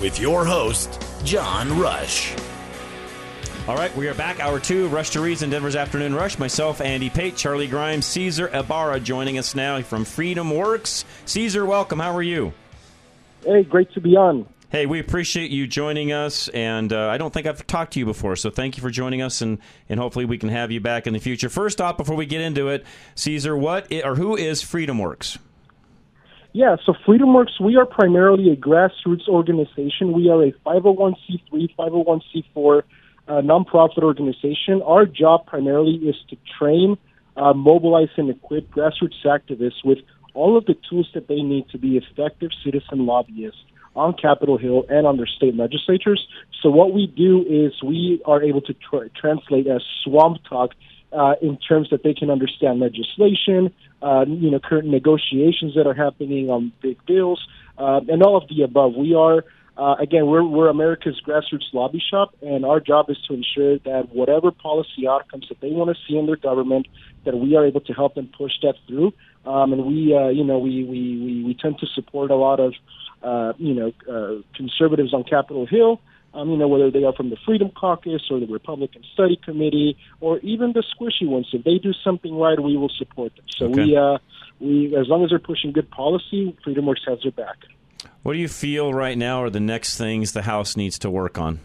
With your host, John Rush. All right, we are back. Hour two, Rush to Reason, Denver's Afternoon Rush. Myself, Andy Pate, Charlie Grimes, Caesar Ibarra joining us now from Freedom Works. Caesar, welcome. How are you? Hey, great to be on. Hey, we appreciate you joining us, and uh, I don't think I've talked to you before, so thank you for joining us, and, and hopefully we can have you back in the future. First off, before we get into it, Caesar, what i- or who is Freedom Works? Yeah, so FreedomWorks, we are primarily a grassroots organization. We are a 501c3, 501c4 uh, nonprofit organization. Our job primarily is to train, uh, mobilize, and equip grassroots activists with all of the tools that they need to be effective citizen lobbyists on Capitol Hill and on their state legislatures. So what we do is we are able to tr- translate as swamp talk uh, in terms that they can understand legislation, uh, you know, current negotiations that are happening on big bills, uh, and all of the above. We are, uh, again, we're, we're America's grassroots lobby shop, and our job is to ensure that whatever policy outcomes that they want to see in their government, that we are able to help them push that through. Um, and we, uh, you know, we, we, we, we tend to support a lot of, uh, you know, uh, conservatives on Capitol Hill um, you know, whether they are from the Freedom Caucus or the Republican Study Committee or even the squishy ones. If they do something right, we will support them. So Okay. we, uh, we, as long as they're pushing good policy, Freedom Works has their back. What do you feel right now are the next things the House needs to work on?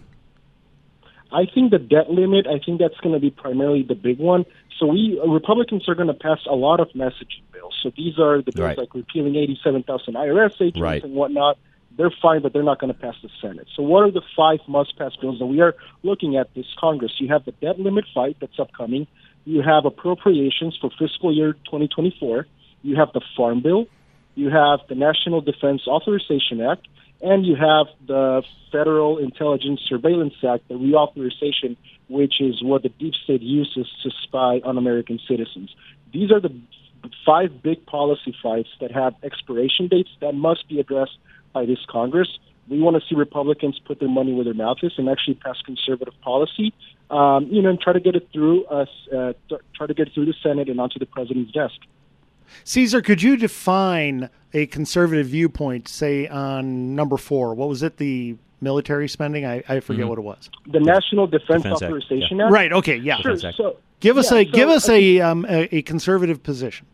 I think the debt limit, I think that's going to be primarily the big one. So we Republicans are going to pass a lot of messaging bills. So these are the bills Right. like repealing 87,000 IRS agents Right. and whatnot. They're fine, but they're not going to pass the Senate. So what are the five must-pass bills that we are looking at this Congress? You have the debt limit fight that's upcoming. You have appropriations for fiscal year 2024. You have the Farm Bill. You have the National Defense Authorization Act, and you have the Federal Intelligence Surveillance Act, the reauthorization, which is what the deep state uses to spy on American citizens. These are the five big policy fights that have expiration dates that must be addressed by this Congress. We want to see Republicans put their money where their mouth is and actually pass conservative policy, um, you know, and try to get it through us, uh, try to get it through the Senate and onto the president's desk. Caesar, could you define a conservative viewpoint, say on number four? What was it? The military spending? I, I forget Mhm. what it was. The National Defense, Defense Act, Authorization yeah. Act. Right. Okay. Yeah. Sure. So Give us yeah, a so give us I think- a, um, a a conservative position.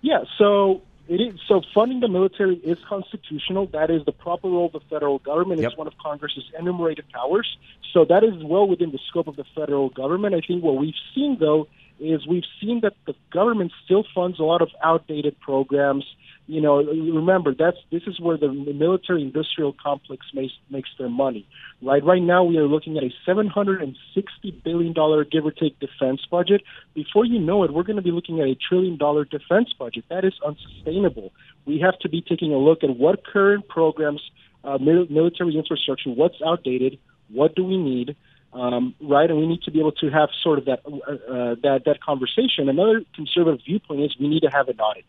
Yeah, so it is so funding the military is constitutional. That is the proper role of the federal government. Yep. It's one of Congress's enumerated powers. So that is well within the scope of the federal government. I think what we've seen though is we've seen that the government still funds a lot of outdated programs. You know, remember that's this is where the military industrial complex makes makes their money. Right right now we are looking at a 760 billion dollar give or take defense budget. Before you know it, we're going to be looking at a trillion dollar defense budget. That is unsustainable. We have to be taking a look at what current programs, uh, mil- military infrastructure, what's outdated, what do we need, um, right? And we need to be able to have sort of that uh, uh, that that conversation. Another conservative viewpoint is we need to have an audit.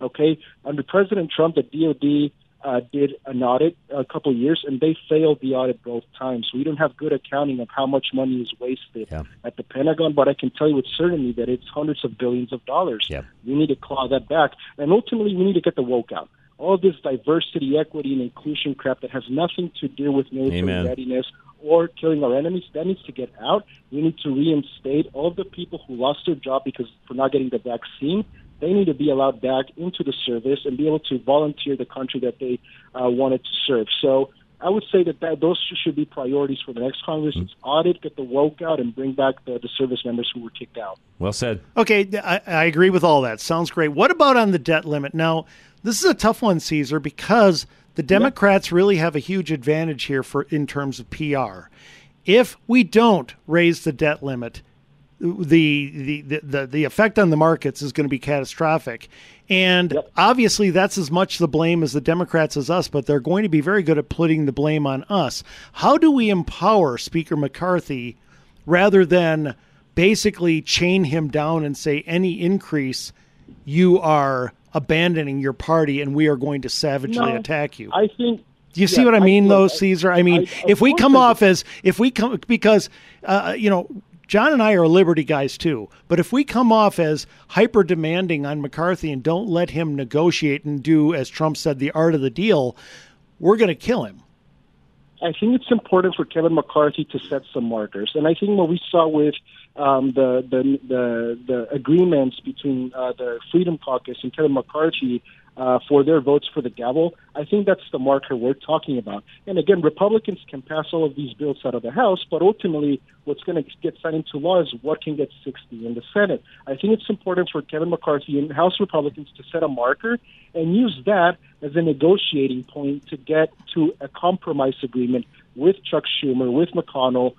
Okay, under President Trump, the DoD uh, did an audit a couple of years, and they failed the audit both times. We don't have good accounting of how much money is wasted Yeah. at the Pentagon, but I can tell you with certainty that it's hundreds of billions of dollars. Yeah. We need to claw that back, and ultimately, we need to get the woke out. All this diversity, equity, and inclusion crap that has nothing to do with military Amen. readiness or killing our enemies, that needs to get out. We need to reinstate all the people who lost their job because for not getting the vaccine. They need to be allowed back into the service and be able to volunteer the country that they uh, wanted to serve. So I would say that, that those should be priorities for the next Congress. Mm-hmm. It's audit, get the woke out, and bring back the, the service members who were kicked out. Well said. Okay, I, I agree with all that. Sounds great. What about on the debt limit? Now, this is a tough one, Caesar, because the Democrats really have a huge advantage here for in terms of PR. If we don't raise the debt limit, the the the, the effect on the markets is going to be catastrophic. And obviously, that's as much the blame as the Democrats as us, but they're going to be very good at putting the blame on us. How do we empower Speaker McCarthy rather than basically chain him down and say any increase, you are abandoning your party and we are going to savagely No, attack you? I think. Do you see yeah, what I mean, look, though, Caesar? I mean, I- if we come off as if we come because uh, you know John and I are Liberty guys too, but if we come off as hyper demanding on McCarthy and don't let him negotiate and do, as Trump said, the art of the deal, we're going to kill him. I think it's important for Kevin McCarthy to set some markers, and I think what we saw with um, the, the the the agreements between uh, the Freedom Caucus and Kevin McCarthy uh, for their votes for the gavel, I think that's the marker we're talking about. And again, Republicans can pass all of these bills out of the House, but ultimately, what's going to get signed into law is what can get 60 in the Senate. I think it's important for Kevin McCarthy and House Republicans to set a marker and use that as a negotiating point to get to a compromise agreement with Chuck Schumer, with McConnell,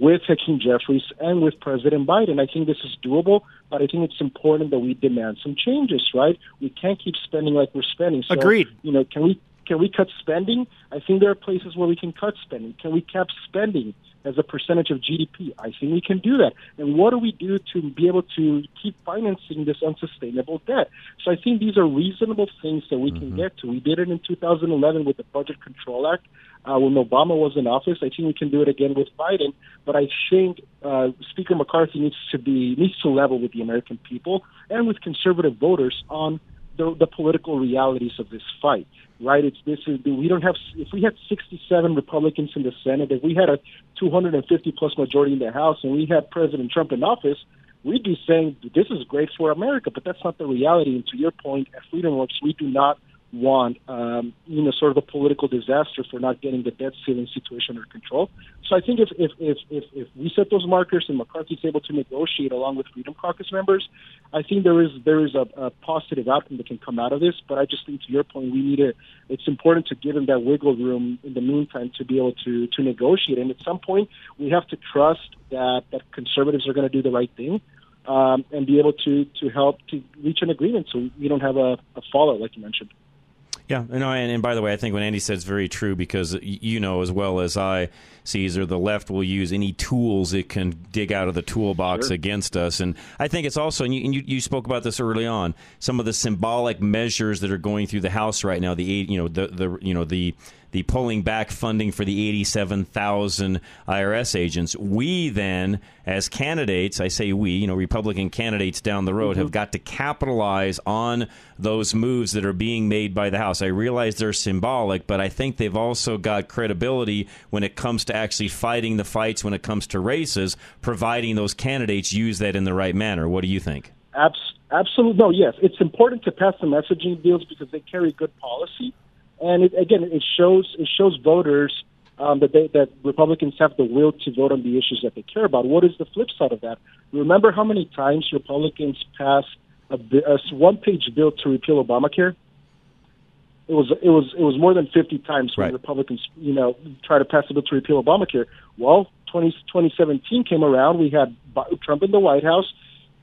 with Hakeem Jeffries, and with President Biden. I think this is doable, but I think it's important that we demand some changes, right? We can't keep spending like we're spending. So, Agreed. You know, can we can we cut spending? I think there are places where we can cut spending. Can we cap spending as a percentage of GDP? I think we can do that. And what do we do to be able to keep financing this unsustainable debt? So I think these are reasonable things that we can mm-hmm. get to. We did it in 2011 with the Budget Control Act uh, when Obama was in office. I think we can do it again with Biden. But I think uh, Speaker McCarthy needs to be needs to level with the American people and with conservative voters on the, the political realities of this fight. Right? It's this is we don't have if we had 67 Republicans in the Senate, if we had a 250 plus majority in the House, and we had President Trump in office. We'd be saying this is great for America, but that's not the reality. And to your point, at Freedom Works, we do not want, um, you know, sort of a political disaster for not getting the debt ceiling situation under control. So I think if if if if, if we set those markers and McCarthy's able to negotiate along with Freedom Caucus members, I think there is there is a, a positive outcome that can come out of this. But I just think to your point, we need to. It's important to give him that wiggle room in the meantime to be able to to negotiate. And at some point, we have to trust that that conservatives are going to do the right thing. Um, and be able to to help to reach an agreement, so we don't have a, a fallout like you mentioned. Yeah, no, and, and by the way, I think what Andy said is very true because you know as well as I, Caesar, the left will use any tools it can dig out of the toolbox Sure. against us, and I think it's also, and you, and you, you spoke about this early on, some of the symbolic measures that are going through the House right now. The you know, the the you know the the pulling back funding for the 87,000 IRS agents. We then, as candidates, I say we, you know, Republican candidates down the road, have mm-hmm. got to capitalize on those moves that are being made by the House. I realize they're symbolic, but I think they've also got credibility when it comes to actually fighting the fights when it comes to races, providing those candidates use that in the right manner. What do you think? Abs- absolutely. No, yes. It's important to pass the messaging bills because they carry good policy. And it, again, it shows it shows voters um, that they, that Republicans have the will to vote on the issues that they care about. What is the flip side of that? Remember how many times Republicans passed a, a one-page bill to repeal Obamacare? It was it was it was more than 50 times when Republicans you know try to pass a bill to repeal Obamacare. Well, 20, 2017 came around. We had Trump in the White House.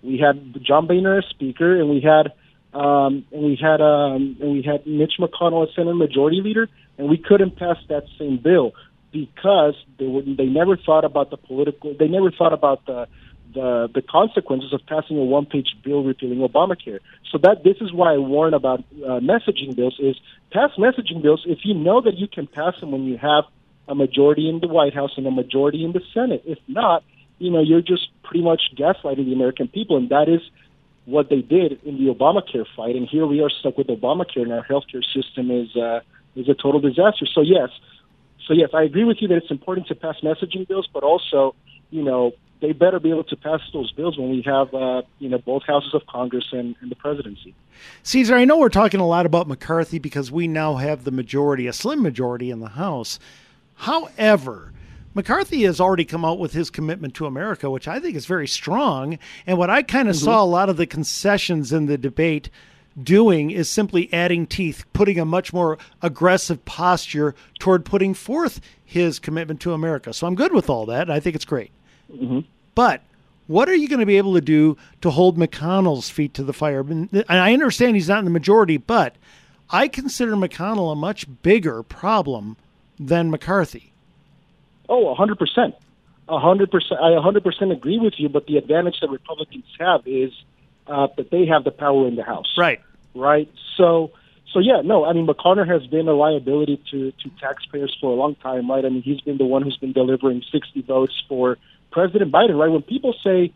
We had John Boehner as Speaker, and we had um, and we had um, and we had Mitch McConnell as Senate Majority Leader, and we couldn't pass that same bill because they were they never thought about the political. They never thought about the the the consequences of passing a one page bill repealing Obamacare. So that this is why I warn about uh, messaging bills is pass messaging bills if you know that you can pass them when you have a majority in the White House and a majority in the Senate. If not, you know you're just pretty much gaslighting the American people, and that is what they did in the Obamacare fight. And here we are stuck with Obamacare, and our healthcare system is uh, is a total disaster. So yes, so yes, I agree with you that it's important to pass messaging bills, but also, you know, they better be able to pass those bills when we have, uh, you know, both houses of Congress and, and the presidency. Caesar, I know we're talking a lot about McCarthy because we now have the majority, a slim majority in the House. However, McCarthy has already come out with his commitment to America, which I think is very strong. And what I kind of mm-hmm. saw a lot of the concessions in the debate doing is simply adding teeth, putting a much more aggressive posture toward putting forth his commitment to America. So I'm good with all that. and I think it's great. Mm-hmm. But what are you going to be able to do to hold McConnell's feet to the fire? And I understand he's not in the majority, but I consider McConnell a much bigger problem than McCarthy. Oh, 100%. 100%. I 100% agree with you, but the advantage that Republicans have is uh, that they have the power in the House. Right. Right. So, so yeah, no, I mean, McConnell has been a liability to, to taxpayers for a long time, right? I mean, he's been the one who's been delivering 60 votes for President Biden, right? When people say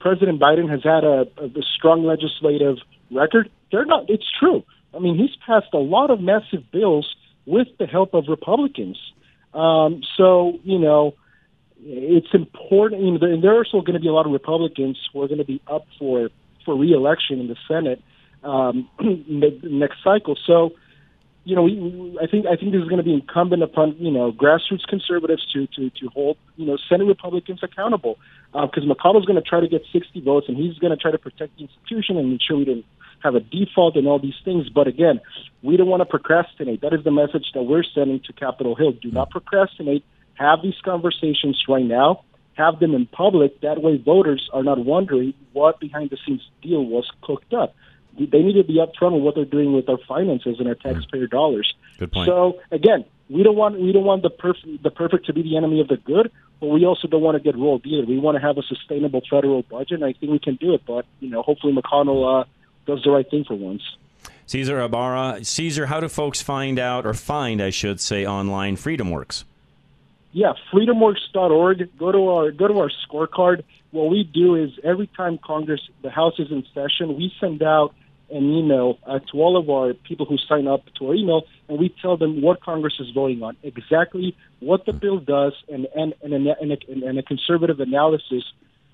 President Biden has had a, a strong legislative record, they're not, it's true. I mean, he's passed a lot of massive bills with the help of Republicans. Um, so, you know, it's important, you know, and there are still going to be a lot of Republicans who are going to be up for for reelection in the Senate um, next cycle. So, you know, I think I think this is going to be incumbent upon you know grassroots conservatives to to to hold you know Senate Republicans accountable because uh, McConnell's going to try to get 60 votes and he's going to try to protect the institution and ensure we don't have a default and all these things. But again, we don't want to procrastinate. That is the message that we're sending to Capitol Hill. Do not procrastinate. Have these conversations right now have them in public. That way, voters are not wondering what behind the scenes deal was cooked up. They need to be upfront with what they're doing with our finances and our taxpayer dollars. Good point. So again, we don't want we don't want the perfect the perfect to be the enemy of the good, but we also don't want to get rolled either. We want to have a sustainable federal budget, and I think we can do it. But you know, hopefully McConnell uh, does the right thing for once. Caesar Ibarra, Caesar, how do folks find out or find, I should say, online FreedomWorks? yeah, freedomworks.org. Go to our go to our scorecard. What we do is every time Congress, the House is in session, we send out an email uh, to all of our people who sign up to our email, and we tell them what Congress is voting on, exactly what the bill does, and and and a, and a, and a conservative analysis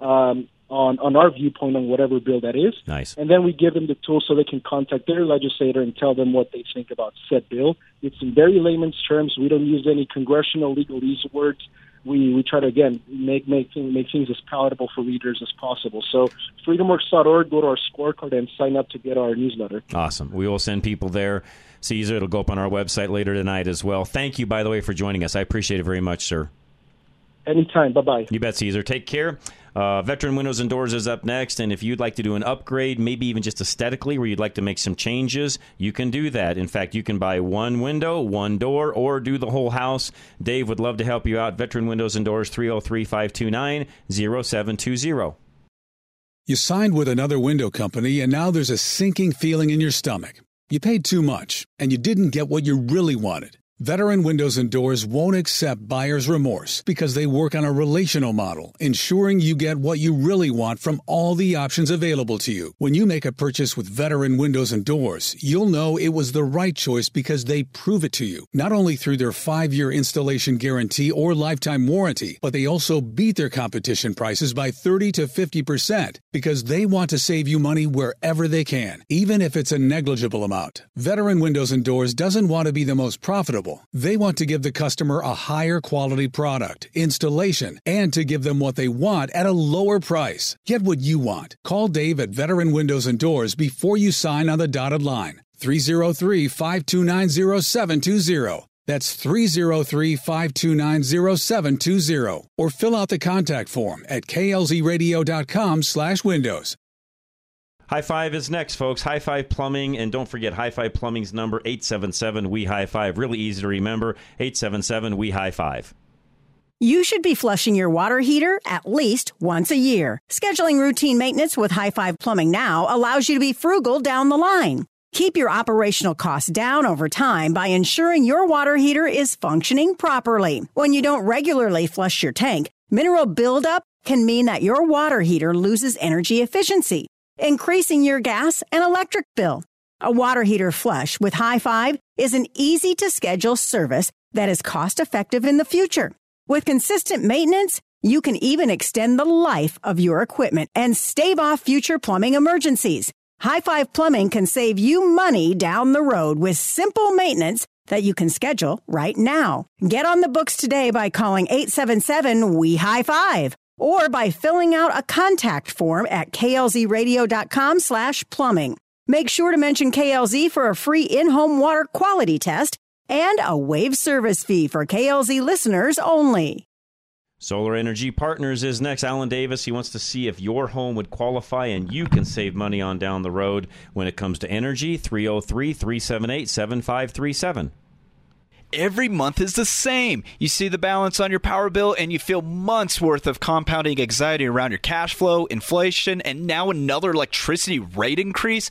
um, on on our viewpoint on whatever bill that is. Nice. And then we give them the tools so they can contact their legislator and tell them what they think about said bill. It's in very layman's terms. We don't use any congressional legalese words. We we try to again make make things, make things as palatable for readers as possible. So freedomworks.org, go to our scorecard and sign up to get our newsletter. Awesome. We will send people there. Caesar, it'll go up on our website later tonight as well. Thank you, by the way, for joining us. I appreciate it very much, sir. Anytime. Bye bye. You bet, Caesar. Take care. Uh, Veteran Windows and Doors is up next, and if you'd like to do an upgrade, maybe even just aesthetically, where you'd like to make some changes, you can do that. In fact, you can buy one window, one door, or do the whole house. Dave would love to help you out. Veteran Windows and Doors, 303 529 0720. You signed with another window company, and now there's a sinking feeling in your stomach. You paid too much, and you didn't get what you really wanted. Veteran Windows and Doors won't accept buyer's remorse because they work on a relational model, ensuring you get what you really want from all the options available to you. When you make a purchase with Veteran Windows and Doors, you'll know it was the right choice because they prove it to you, not only through their five year installation guarantee or lifetime warranty, but they also beat their competition prices by 30 to 50% because they want to save you money wherever they can, even if it's a negligible amount. Veteran Windows and Doors doesn't want to be the most profitable they want to give the customer a higher quality product, installation, and to give them what they want at a lower price. Get what you want. Call Dave at Veteran Windows and Doors before you sign on the dotted line. 303 529 0720. That's 303 529 0720. Or fill out the contact form at klzradio.com slash windows. High Five is next, folks. High Five Plumbing. And don't forget High Five Plumbing's number, 877 We High Five. Really easy to remember 877 We High Five. You should be flushing your water heater at least once a year. Scheduling routine maintenance with High Five Plumbing now allows you to be frugal down the line. Keep your operational costs down over time by ensuring your water heater is functioning properly. When you don't regularly flush your tank, mineral buildup can mean that your water heater loses energy efficiency increasing your gas and electric bill. A water heater flush with High Five is an easy to schedule service that is cost effective in the future. With consistent maintenance, You can even extend the life of your equipment and stave off future plumbing emergencies. High Five Plumbing can save you money down the road with simple maintenance that you can schedule right now. Get on the books today by calling 877 We High Five or by filling out a contact form at klzradio.com slash plumbing. Make sure to mention KLZ for a free in-home water quality test and a waive service fee for KLZ listeners only. Solar Energy Partners is next. Alan Davis, he wants to see if your home would qualify and you can save money on down the road when it comes to energy. 303 378 7537 every month is the same. You see the balance on your power bill and you feel months worth of compounding anxiety around your cash flow, inflation, and now another electricity rate increase.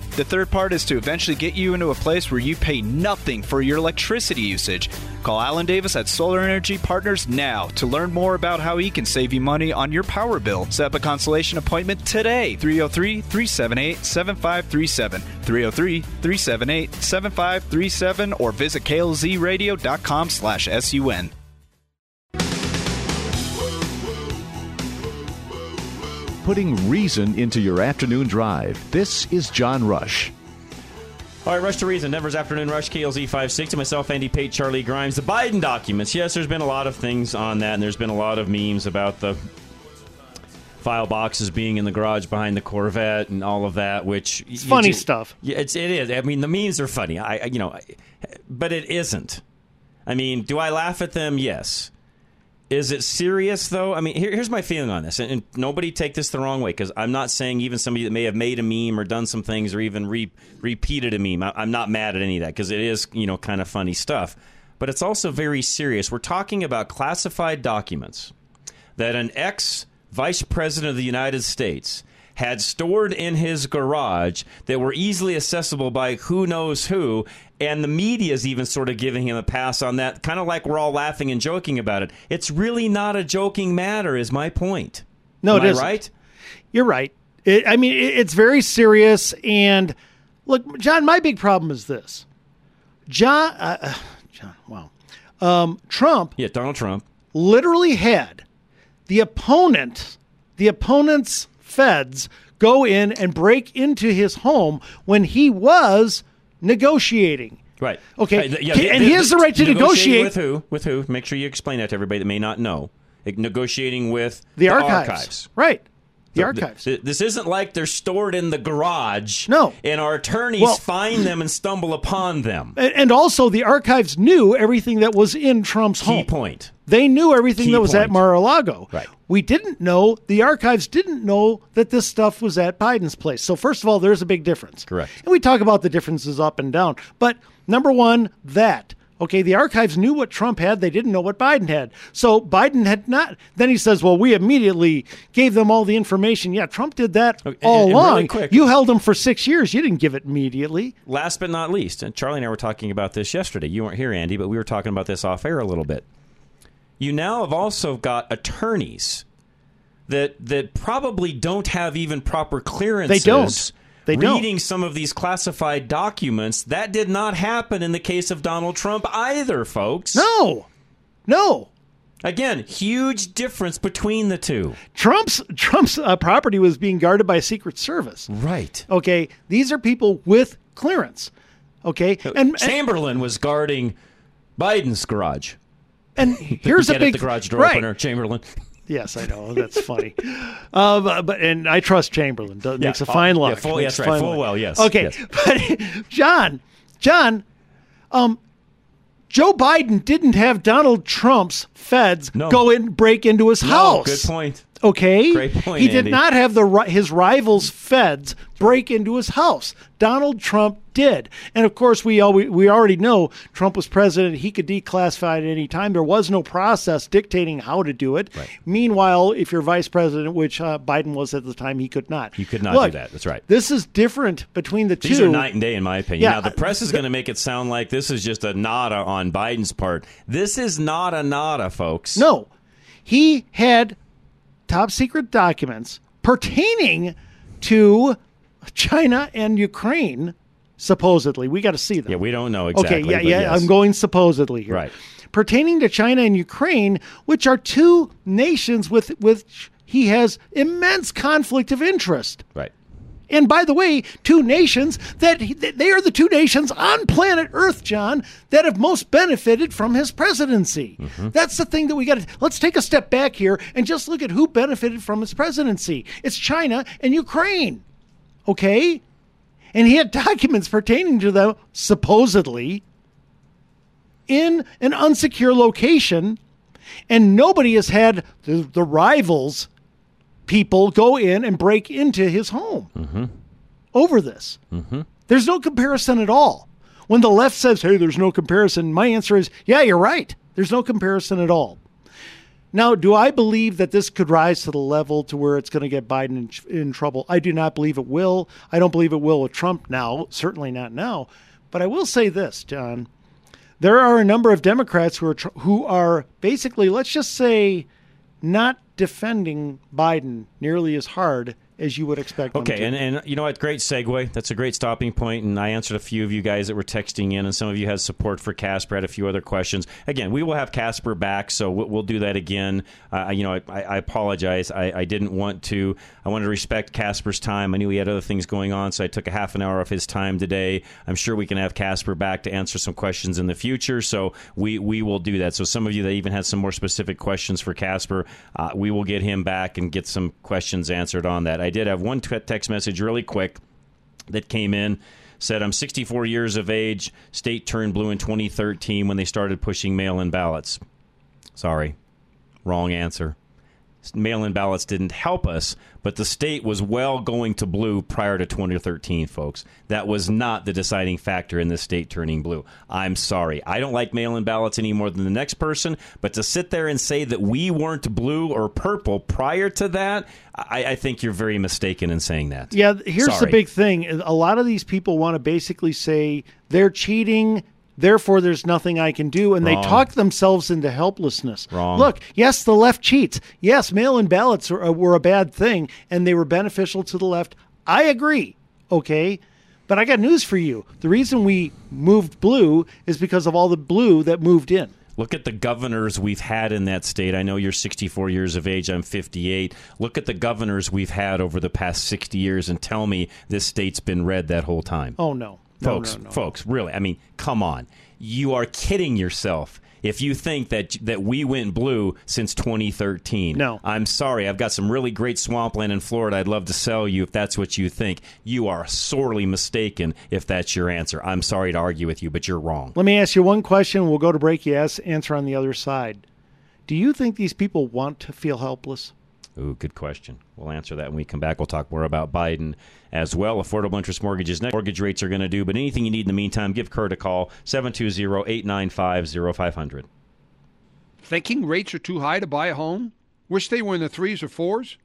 The third part is to eventually get you into a place where you pay nothing for your electricity usage. Call Alan Davis at Solar Energy Partners now to learn more about how he can save you money on your power bill. Set up a consultation appointment today. 303 378 7537. 303 378 7537 or visit klzradio.com slash sun. Putting reason into your afternoon drive. This is John Rush. All right, Rush to Reason, Denver's Afternoon Rush, KLZ 560. Myself, Andy Pate, Charlie Grimes. The Biden documents. Yes, there's been a lot of things on that, and there's been a lot of memes about the file boxes being in the garage behind the Corvette and all of that, which it's funny just, stuff. Yeah, it's it is. I mean, the memes are funny. I, you know, but it isn't. I mean, do I laugh at them? Yes. Is it serious though? I mean, here, here's my feeling on this, and, and nobody take this the wrong way because I'm not saying even somebody that may have made a meme or done some things or even re- repeated a meme. I, I'm not mad at any of that because it is you know kind of funny stuff, but it's also very serious. We're talking about classified documents that an ex vice president of the United States had stored in his garage that were easily accessible by who knows who. And the media is even sort of giving him a pass on that, kind of like we're all laughing and joking about it. It's really not a joking matter, is my point. No, Am it isn't. right? You're right. It, I mean, it, it's very serious. And look, John, my big problem is this. John, uh, uh John, wow. Um, Trump. Yeah, Donald Trump. Literally had the opponent, the opponent's feds go in and break into his home when he was negotiating. Right. Okay. Uh, yeah, and he has the right to negotiate with who? With who? Make sure you explain that to everybody that may not know. Negotiating with the, the archives. archives. Right. The so archives. Th- this isn't like they're stored in the garage. No. And our attorneys well, find them and stumble upon them. And also, the archives knew everything that was in Trump's Key home. point. They knew everything Key that was point. at Mar-a-Lago. Right. We didn't know, the archives didn't know that this stuff was at Biden's place. So, first of all, there's a big difference. Correct. And we talk about the differences up and down. But number one, that. Okay, the archives knew what Trump had. They didn't know what Biden had. So Biden had not. Then he says, well, we immediately gave them all the information. Yeah, Trump did that Okay, all and- and along. really quick- you held them for six years. You didn't give it immediately. Last but not least, and Charlie and I were talking about this yesterday. You weren't here, Andy, but we were talking about this off air a little bit. You now have also got attorneys that that probably don't have even proper clearances. They don't. They don't. reading some of these classified documents. That did not happen in the case of Donald Trump either, folks. No. No. Again, huge difference between the two. Trump's Trump's uh, property was being guarded by Secret Service. Right. Okay, these are people with clearance. Okay, and Chamberlain was guarding Biden's garage. And here's a big the garage door right. opener, Chamberlain. Yes, I know that's funny. um, but and I trust Chamberlain. Does, Yeah, makes a oh, fine yeah, lock. full- a right, fine full well, yes, Okay, yes. but John, John, um, Joe Biden didn't have Donald Trump's feds No. go in break into his No, house. good point. Okay, Great point, he did Andy. not have the his rivals' feds break into his house. Donald Trump did, and of course, we al- we already know Trump was president. He could declassify at any time. There was no process dictating how to do it. Meanwhile, if you're vice president, which uh, Biden was at the time, he could not. You could not Look, do that. That's right. This is different between the These two. are night and day, in my opinion. Yeah, now, the press is going to make it sound like this is just a nada on Biden's part. This is not a nada, folks. No, he had top secret documents pertaining to China and Ukraine. Supposedly, we got to see them. Yeah, we don't know exactly. okay, yeah, yeah. yes. I'm going supposedly here. Right. Pertaining to China and Ukraine, which are two nations with which he has immense conflict of interest. Right. And by the way, two nations that he, they are the two nations on planet Earth, John, that have most benefited from his presidency. Mm-hmm. That's the thing that we got to let's take a step back here and just look at who benefited from his presidency. It's China and Ukraine. Okay? And he had documents pertaining to them supposedly in an unsecure location and nobody has had the, the rivals people go in and break into his home over this. Mm-hmm. There's no comparison at all. When the left says, hey, there's no comparison, my answer is, yeah, you're right. There's no comparison at all. Now, do I believe that this could rise to the level to where it's going to get Biden in, in trouble? I do not believe it will. I don't believe it will with Trump now, certainly not now. But I will say this, John. There are a number of Democrats who are who are basically, let's just say, not defending Biden nearly as hard as you would expect. Okay, and, and you know what? Great segue. That's a great stopping point. And I answered a few of you guys that were texting in, and some of you had support for Casper. Had a few other questions. Again, we will have Casper back, so we'll, we'll do that again. Uh, you know, I, I apologize. I, I didn't want to. I wanted to respect Casper's time. I knew he had other things going on, so I took a half an hour of his time today. I'm sure we can have Casper back to answer some questions in the future. So we we will do that. So some of you that even had some more specific questions for Casper, uh, we will get him back and get some questions answered on that. I did have one text message really quick that came in said I'm 64 years of age. State turned blue in 2013 when they started pushing mail-in ballots. Sorry, wrong answer. Mail-in ballots didn't help us, but the state was well going to blue prior to 2013, folks. That was not the deciding factor in the state turning blue. I'm sorry. I don't like mail-in ballots any more than the next person, but to sit there and say that we weren't blue or purple prior to that, I, I think you're very mistaken in saying that. Yeah, here's the big thing. A lot of these people want to basically say they're cheating, therefore there's nothing I can do, and they talk themselves into helplessness. Wrong. Look, yes, the left cheats. Yes, mail-in ballots were, uh, were a bad thing, and they were beneficial to the left. I agree. Okay. But I got news for you. The reason we moved blue is because of all the blue that moved in. Look at the governors we've had in that state. I know you're 64 years of age. I'm 58. Look at the governors we've had over the past 60 years and tell me this state's been red that whole time. Oh no. Folks, no, no. folks, really. I mean, come on. You are kidding yourself if you think that that we went blue since 2013. No. I'm sorry. I've got some really great swampland in Florida. I'd love to sell you if that's what you think. You are sorely mistaken if that's your answer. I'm sorry to argue with you, but you're wrong. Let me ask you one question. We'll go to break. You answer on the other side. Do you think these people want to feel helpless? Ooh, good question. We'll answer that when we come back. We'll talk more about Biden as well. Affordable interest mortgages, next mortgage rates are going to do. But anything you need in the meantime, give Kurt a call, 720 895 0500. Thinking rates are too high to buy a home? Wish they were in the threes or fours?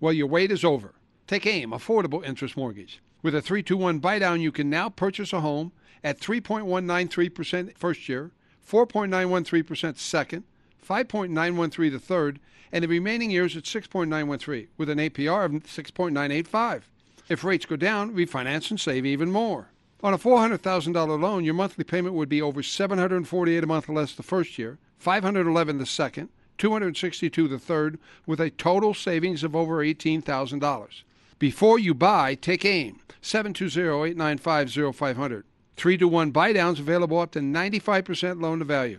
Well, your wait is over. Take AIM, Affordable Interest Mortgage. With a 321 buy down, you can now purchase a home at 3.193% first year, 4.913% second, 5.913 the third, and the remaining years at 6.913 with an APR of 6.985. If rates go down, refinance and save even more. On a $400,000 loan, your monthly payment would be over 748 a month less the first year, 511 the second, 262 the third, with a total savings of over $18,000. Before you buy, take aim. 720-895-0500. 3 to 1 buy downs available up to 95% loan to value.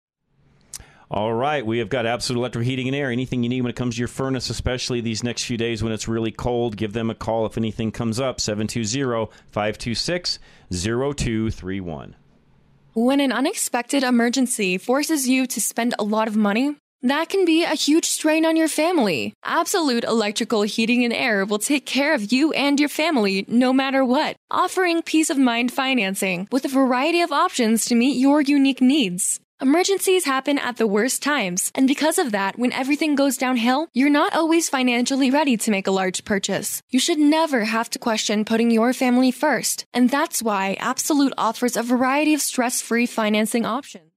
All right, we have got Absolute Electric Heating and Air. Anything you need when it comes to your furnace, especially these next few days when it's really cold, give them a call if anything comes up. 720 526 0231. When an unexpected emergency forces you to spend a lot of money, that can be a huge strain on your family. Absolute Electrical Heating and Air will take care of you and your family no matter what, offering peace of mind financing with a variety of options to meet your unique needs. Emergencies happen at the worst times, and because of that, when everything goes downhill, you're not always financially ready to make a large purchase. You should never have to question putting your family first, and that's why Absolute offers a variety of stress free financing options.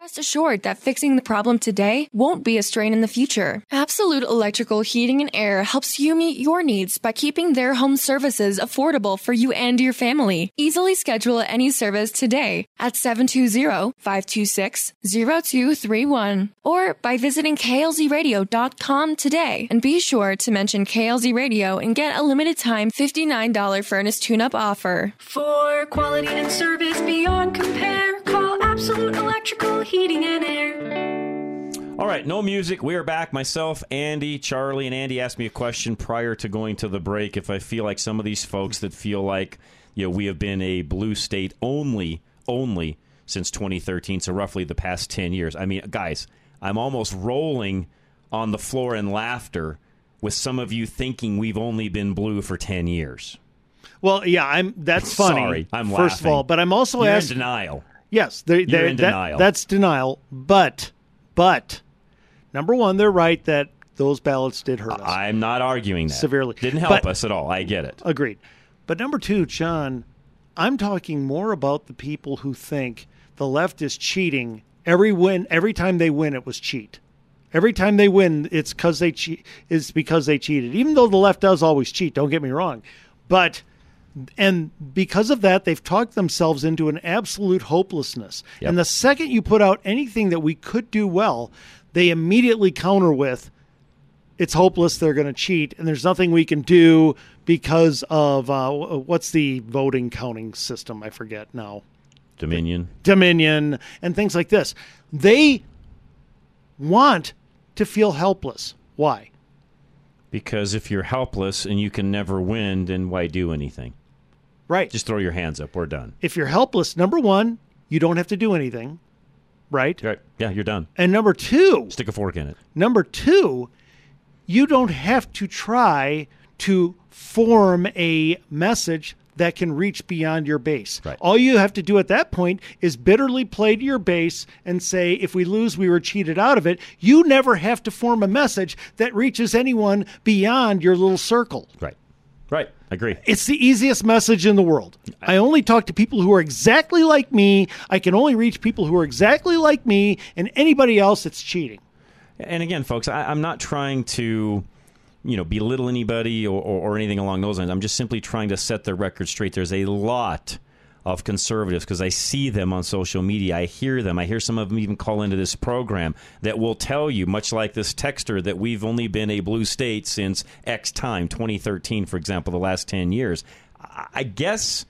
Rest assured that fixing the problem today won't be a strain in the future. Absolute Electrical Heating and Air helps you meet your needs by keeping their home services affordable for you and your family. Easily schedule any service today at 720-526-0231 or by visiting klzradio.com today. And be sure to mention KLZ Radio and get a limited time $59 furnace tune-up offer. For quality and service beyond compare, call Absolute Electrical Heating and Air. All right, no music. We are back. Myself, Andy, Charlie, and Andy asked me a question prior to going to the break. If I feel like some of these folks that feel like you know we have been a blue state only, only since 2013, so roughly the past 10 years. I mean, guys, I'm almost rolling on the floor in laughter with some of you thinking we've only been blue for 10 years. Well, yeah, I'm. That's funny. Sorry, I'm first laughing. of all, but I'm also You're asking. in denial. Yes, they're, they're, in that- denial. that's denial. But, but, number one, they're right that those ballots did hurt us. I'm not arguing that Severely. Didn't help But- us at all. I get it. Agreed. But number two, John, I'm talking more about the people who think the left is cheating. Every win, every time they win, it was cheat. Every time they win, it's because they cheat. It's because they cheated. Even though the left does always cheat. Don't get me wrong, but and because of that, they've talked themselves into an absolute hopelessness. And the second you put out anything that we could do well, they immediately counter with, "It's hopeless. They're going to cheat, and there's nothing we can do because of uh, what's the voting counting system? I forget now. Dominion. Dominion and things like this. They want to feel helpless. Why? Because if you're helpless and you can never win, then why do anything? Right. Just throw your hands up. We're done. If you're helpless, number one, you don't have to do anything, right? Right. Yeah, you're done. And number two, Stick a fork in it. Number two, you don't have to try to form a message that can reach beyond your base. Right. All you have to do at that point is bitterly play to your base and say, if we lose, we were cheated out of it. You never have to form a message that reaches anyone beyond your little circle. Right. Right. I agree. It's the easiest message in the world. I only talk to people who are exactly like me. I can only reach people who are exactly like me, and anybody else, it's cheating. And again, folks, I, I'm not trying to, you know, belittle anybody or, or, or anything along those lines. I'm just simply trying to set the record straight. There's a lot of conservatives because I see them on social media. I hear them. I hear some of them even call into this program that will tell you, much like this texter, that we've only been a blue state since X time, 2013, for example, the last 10 years. I guess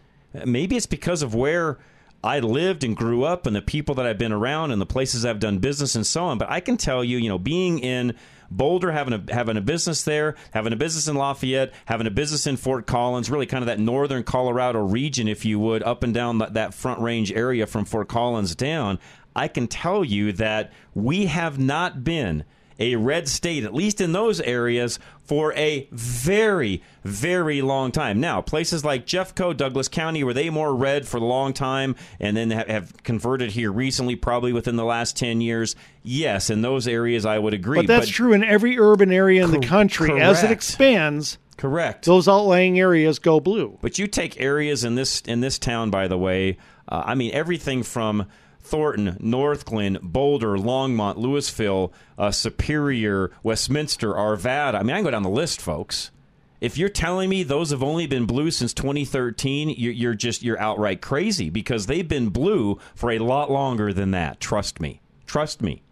maybe it's because of where I lived and grew up and the people that I've been around and the places I've done business and so on. But I can tell you, you know, being in Boulder, having a having a business there, having a business in Lafayette, having a business in Fort Collins, really kind of that northern Colorado region, if you would, up and down that, that front range area from Fort Collins down. I can tell you that we have not been a red state, at least in those areas, for a very, very long time. Now, places like Jeffco, Douglas County, were they more red for a long time and then have converted here recently, probably within the last 10 years? Yes, in those areas, I would agree. But that's true in every urban area in the country. As it expands, correct. Those outlying areas go blue. But you take areas in this in this town, by the way. Uh, I mean everything from Thornton, Northglenn, Boulder, Longmont, Louisville, uh, Superior, Westminster, Arvada. I mean, I can go down the list, folks. If you're telling me those have only been blue since 2013, you're, you're just you're outright crazy because they've been blue for a lot longer than that. Trust me. Trust me.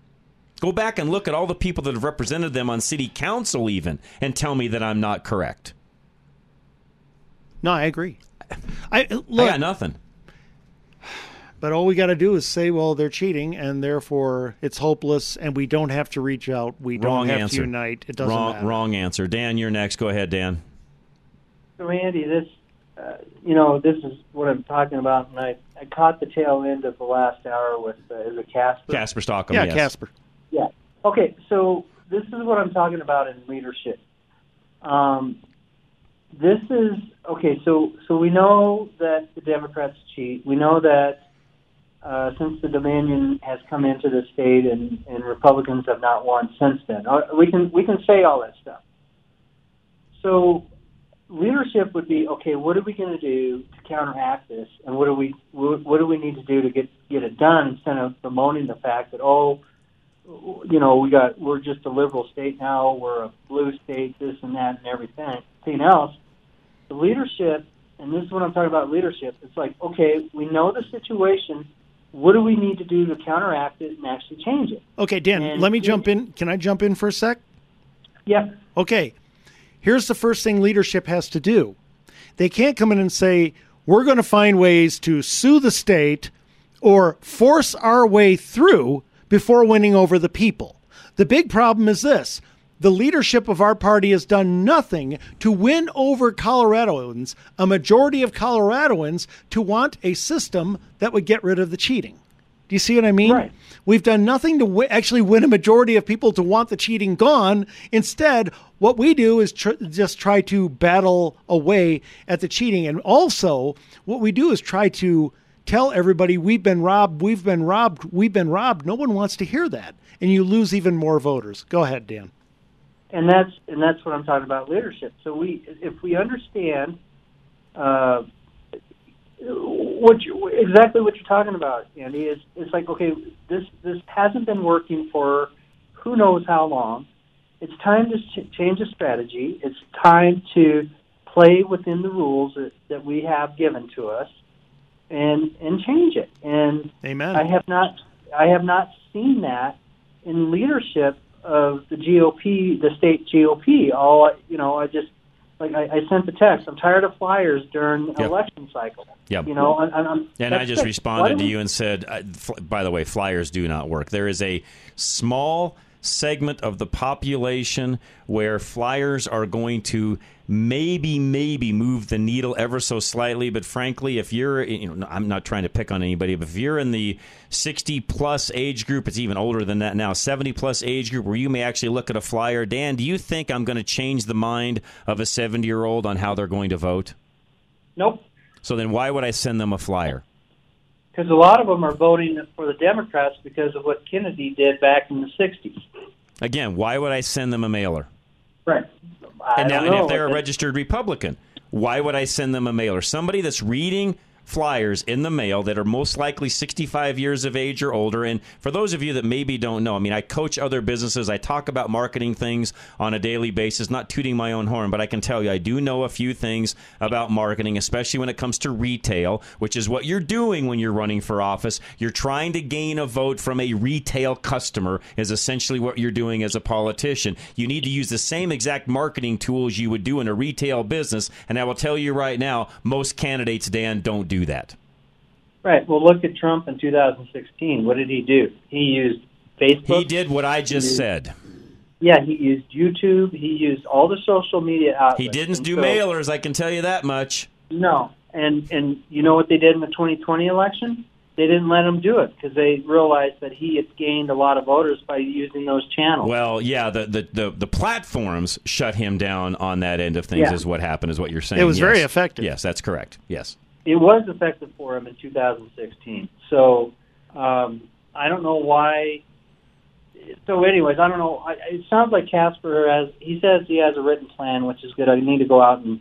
Go back and look at all the people that have represented them on city council, even, and tell me that I'm not correct. No, I agree. I look, I got nothing. But all we got to do is say, well, they're cheating, and therefore it's hopeless, and we don't have to reach out. We Wrong don't have answer. to unite. It doesn't wrong, matter. wrong answer. Dan, you're next. Go ahead, Dan. So Andy, this, uh, you know, this is what I'm talking about, and I, I caught the tail end of the last hour with uh, is it Casper? Casper Stockham. yeah, yes. Casper. Yeah. Okay, so this is what I'm talking about in leadership. Um, this is okay. So so we know that the Democrats cheat. We know that uh, since the Dominion has come into the state and, and Republicans have not won since then. Uh, We can we can say all that stuff. So leadership would be okay. What are we going to do to counteract this, and what do we what, do we need to do to get get it done instead of bemoaning the fact that oh, you know we got we're just a liberal state now, we're a blue state, this and that and everything, everything else. The leadership, and this is what I'm talking about leadership. It's like okay, we know the situation. What do we need to do to counteract it and actually change it? Okay, Dan, And- let me jump in. Can I jump in for a sec? Yeah. Okay. Here's the first thing leadership has to do. They can't come in and say, we're going to find ways to sue the state or force our way through before winning over the people. The big problem is this the leadership of our party has done nothing to win over Coloradoans, a majority of Coloradoans, to want a system that would get rid of the cheating. Do you see what I mean? We've done nothing to w- actually win a majority of people to want the cheating gone. Instead, what we do is tr- just try to battle away at the cheating. And also, what we do is try to tell everybody we've been robbed, we've been robbed, we've been robbed. No one wants to hear that. And you lose even more voters. Go ahead, Dan. And that's and that's what I'm talking about leadership. So we, if we understand uh, what you, exactly what you're talking about, Andy, is it's like okay, this this hasn't been working for who knows how long. It's time to ch- change the strategy. It's time to play within the rules that, that we have given to us, and and change it. And Amen. I have not I have not seen that in leadership of the GOP, the state GOP. All you know, I just like I, I sent the text. I'm tired of flyers during Yep. election cycle. Yep. You know, I'm, And I just it. Responded to you and said, uh, fl- by the way, flyers do not work. There is a small segment of the population where flyers are going to maybe, maybe move the needle ever so slightly. But frankly, if you're, you know, I'm not trying to pick on anybody, but if you're in the 60 plus age group, it's even older than that now, 70 plus age group where you may actually look at a flyer. Dan, do you think I'm going to change the mind of a 70 year old on how they're going to vote? Nope. So then why would I send them a flyer? because a lot of them are voting for the Democrats because of what Kennedy did back in the '60s. Again, why would I send them a mailer? Right. I and now, and if they're a registered Republican, why would I send them a mailer? Somebody that's reading flyers in the mail that are most likely 65 years of age or older. And for those of you that maybe don't know, I mean, I coach other businesses. I talk about marketing things on a daily basis, not tooting my own horn, but I can tell you I do know a few things about marketing, especially when it comes to retail, which is what you're doing when you're running for office. You're trying to gain a vote from a retail customer, is essentially what you're doing as a politician. You need to use the same exact marketing tools you would do in a retail business. And I will tell you right now, most candidates, Dan, don't do that. Right. Well, look at Trump in 2016. What did he do? He used Facebook. He did what I just said. Yeah, he used YouTube. He used all the social media outlets. He didn't And do so- mailers, I can tell you that much. No, and and you know what they did in the 2020 election? They didn't let him do it because they realized that he had gained a lot of voters by using those channels. Well, yeah, the, the, the, the platforms shut him down on that end of things, Yeah. is what happened, is what you're saying. It was very effective. Yes, that's correct. Yes. It was effective for him in 2016. So um, I don't know why. So, anyways, I don't know. I, it sounds like Casper has. He says he has a written plan, which is good. I need to go out and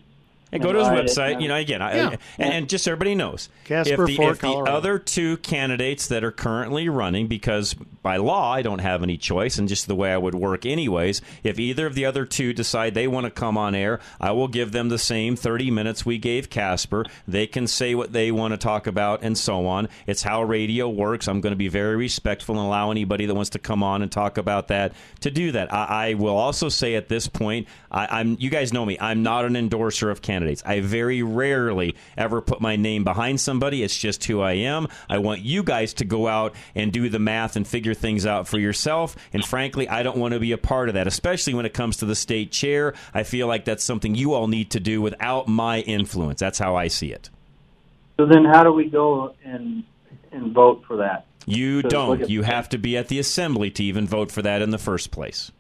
And go to his website. You know, again, I, Yeah. and, and just so everybody knows, Casper if, the, for if the other two candidates that are currently running, because by law I don't have any choice, and just the way I would work anyways, if either of the other two decide they want to come on air, I will give them the same 30 minutes we gave Casper. They can say what they want to talk about, and so on. It's how radio works. I'm going to be very respectful and allow anybody that wants to come on and talk about that to do that. I, I will also say at this point, I, I'm you guys know me. I'm not an endorser of candidates. Candidates. I very rarely ever put my name behind somebody. It's just who I am. I want you guys to go out and do the math and figure things out for yourself. And frankly, I don't want to be a part of that, especially when it comes to the state chair. I feel like that's something you all need to do without my influence. That's how I see it. So then, how do we go and and vote for that? You So don't. You have to be at the assembly to even vote for that in the first place.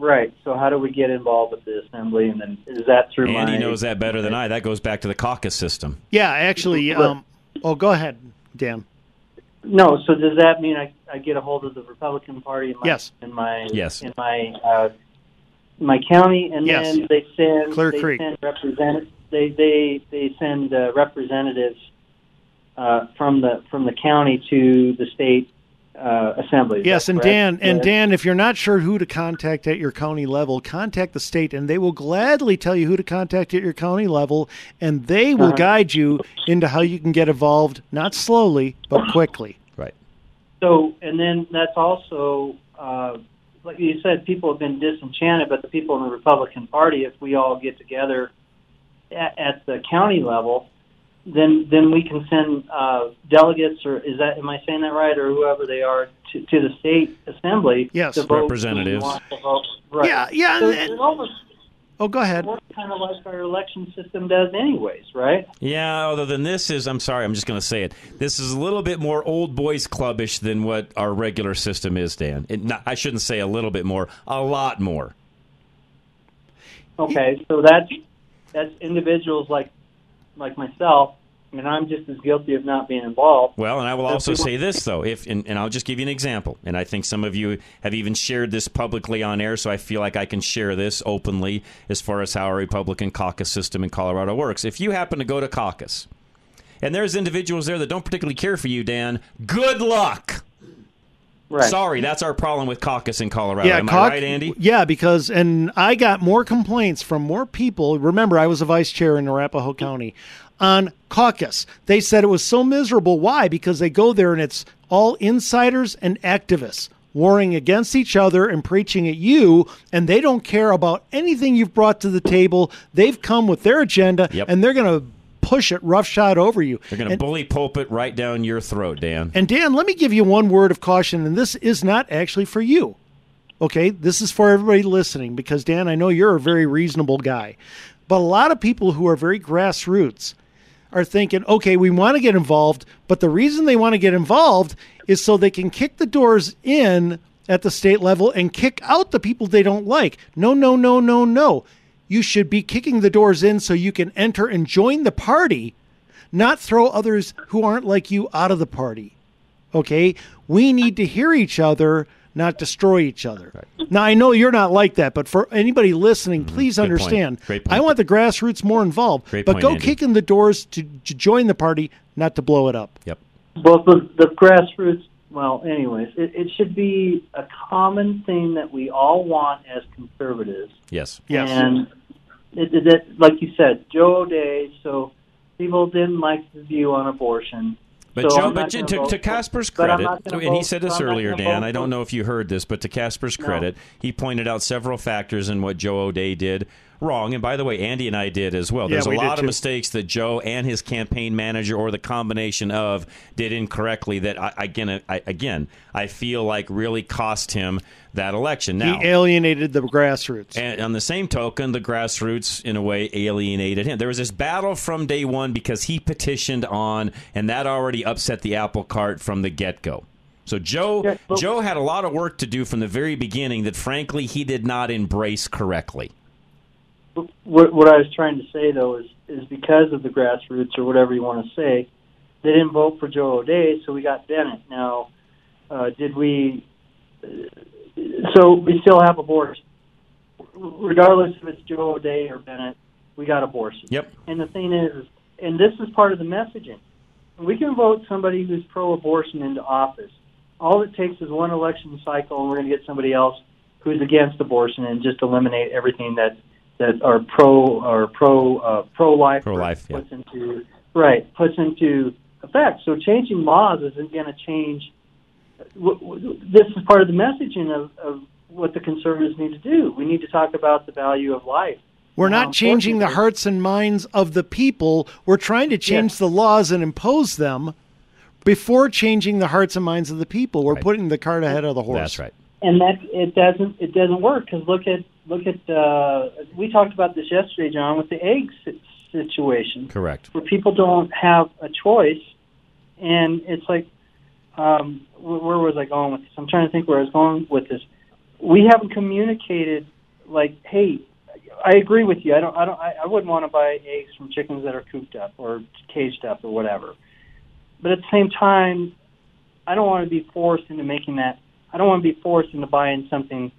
Right. So how do we get involved with the assembly, and then is that through Andy my? knows that better than I. That goes back to the caucus system. Yeah, actually. Um, oh, go ahead, Dan. No. So does that mean I, I get a hold of the Republican Party in my Yes. in my Yes. in my uh, my county, and Yes. then they send Clear they Creek. send represent they they they send uh, representatives uh, from the from the county to the state uh, assembly. Is Yes, and correct? Dan, and Dan, if you're not sure who to contact at your county level, contact the state, and they will gladly tell you who to contact at your county level, and they will Uh-huh. guide you into how you can get involved, not slowly but quickly. Right. So, and then that's also, uh, like you said, people have been disenchanted, but the people in the Republican Party, if we all get together at, at the county level, then then we can send uh, delegates, or is that am I saying that right, or whoever they are, to, to the state assembly. Yes. to vote Representatives. to vote. Right. Yeah, yeah, So and- it's almost Oh, go ahead. works kind of like our election system does, anyways, right? Yeah, other than this is, I'm sorry, I'm just going to say it. This is a little bit more old boys clubbish than what our regular system is, Dan. It, not, I shouldn't say a little bit more, a lot more. Okay, so that's that's individuals like like myself. Mean, I'm just as guilty of not being involved. Well, and I will also say this though, if and, and I'll just give you an example, and I think some of you have even shared this publicly on air, so I feel like I can share this openly as far as how our Republican caucus system in Colorado works. If you happen to go to caucus, and there's individuals there that don't particularly care for you, Dan, good luck. Right. Sorry, that's our problem with caucus in Colorado. Am cauc- I right, Andy? Yeah, because and I got more complaints from more people. Remember, I was a vice chair in Arapahoe County on caucus. They said it was so miserable. Why? Because they go there and it's all insiders and activists warring against each other and preaching at you, and they don't care about anything you've brought to the table. They've come with their agenda, Yep. and they're going to push it roughshod over you. They're going to bully pulpit right down your throat, Dan. and Dan, let me give you one word of caution, and this is not actually for you. Okay, this is for everybody listening because Dan, I know you're a very reasonable guy. But a lot of people who are very grassroots are thinking, okay, we want to get involved, but the reason they want to get involved is so they can kick the doors in at the state level and kick out the people they don't like. No, no, no, no, no. You should be kicking the doors in so you can enter and join the party, not throw others who aren't like you out of the party. Okay? We need to hear each other, not destroy each other. Now, I know you're not like that, but for anybody listening, please Mm-hmm. Good point. understand. Great point. I want the grassroots more involved, Great but point, go Andy. kicking the doors to, to join the party, not to blow it up. Yep. Both the, the grassroots. Well, anyways, it, it should be a common thing that we all want as conservatives. Yes. Yes. And it, it, it, like you said, Joe O'Dea. So people didn't like the view on abortion. But so Joe, but to, gonna to, vote to for- Casper's credit, not gonna and he said this so earlier, Dan. I don't know if you heard this, but to Casper's No. credit, he pointed out several factors in what Joe O'Dea did wrong. And by the way, Andy and I did as well. Yeah, There's a we did lot of too. mistakes that Joe and his campaign manager, or the combination of, did incorrectly. That I, again, I, again, I feel like really cost him that election. Now, he alienated the grassroots. and on the same token, the grassroots, in a way, alienated him. There was this battle from day one because he petitioned on, and that already upset the apple cart from the get go. So Joe, Joe had a lot of work to do from the very beginning that, frankly, he did not embrace correctly. what, what I was trying to say though is is because of the grassroots or whatever you want to say, they didn't vote for Joe O'Dea, so we got Bennet. Now, uh, did we? uh, So we still have abortion, regardless if it's Joe O'Dea or Bennet. We got abortion. Yep. And the thing is, and this is part of the messaging. We can vote somebody who's pro-abortion into office. All it takes is one election cycle, and we're going to get somebody else who's against abortion and just eliminate everything that that are pro or pro uh, pro life Pro-life, yeah. puts into right puts into effect. So changing laws isn't going to change. W- w- This is part of the messaging of, of what the conservatives need to do. We need to talk about the value of life. We're Now, not changing the hearts and minds of the people. We're trying to change the laws and impose them before changing the hearts and minds of the people. We're putting the cart ahead of the horse. That's right. and that it doesn't it doesn't work because look at look at uh, we talked about this yesterday, John, with the egg situation Correct. where people don't have a choice, and it's like, um, where, was I going with this? I'm trying to think where I was going with this. We haven't communicated like, hey, I agree with you. I don't, I don't, I, I wouldn't want to buy eggs from chickens that are cooped up or caged up or whatever. But at the same time, I don't want to be forced into making that. I don't want to be forced into buying something.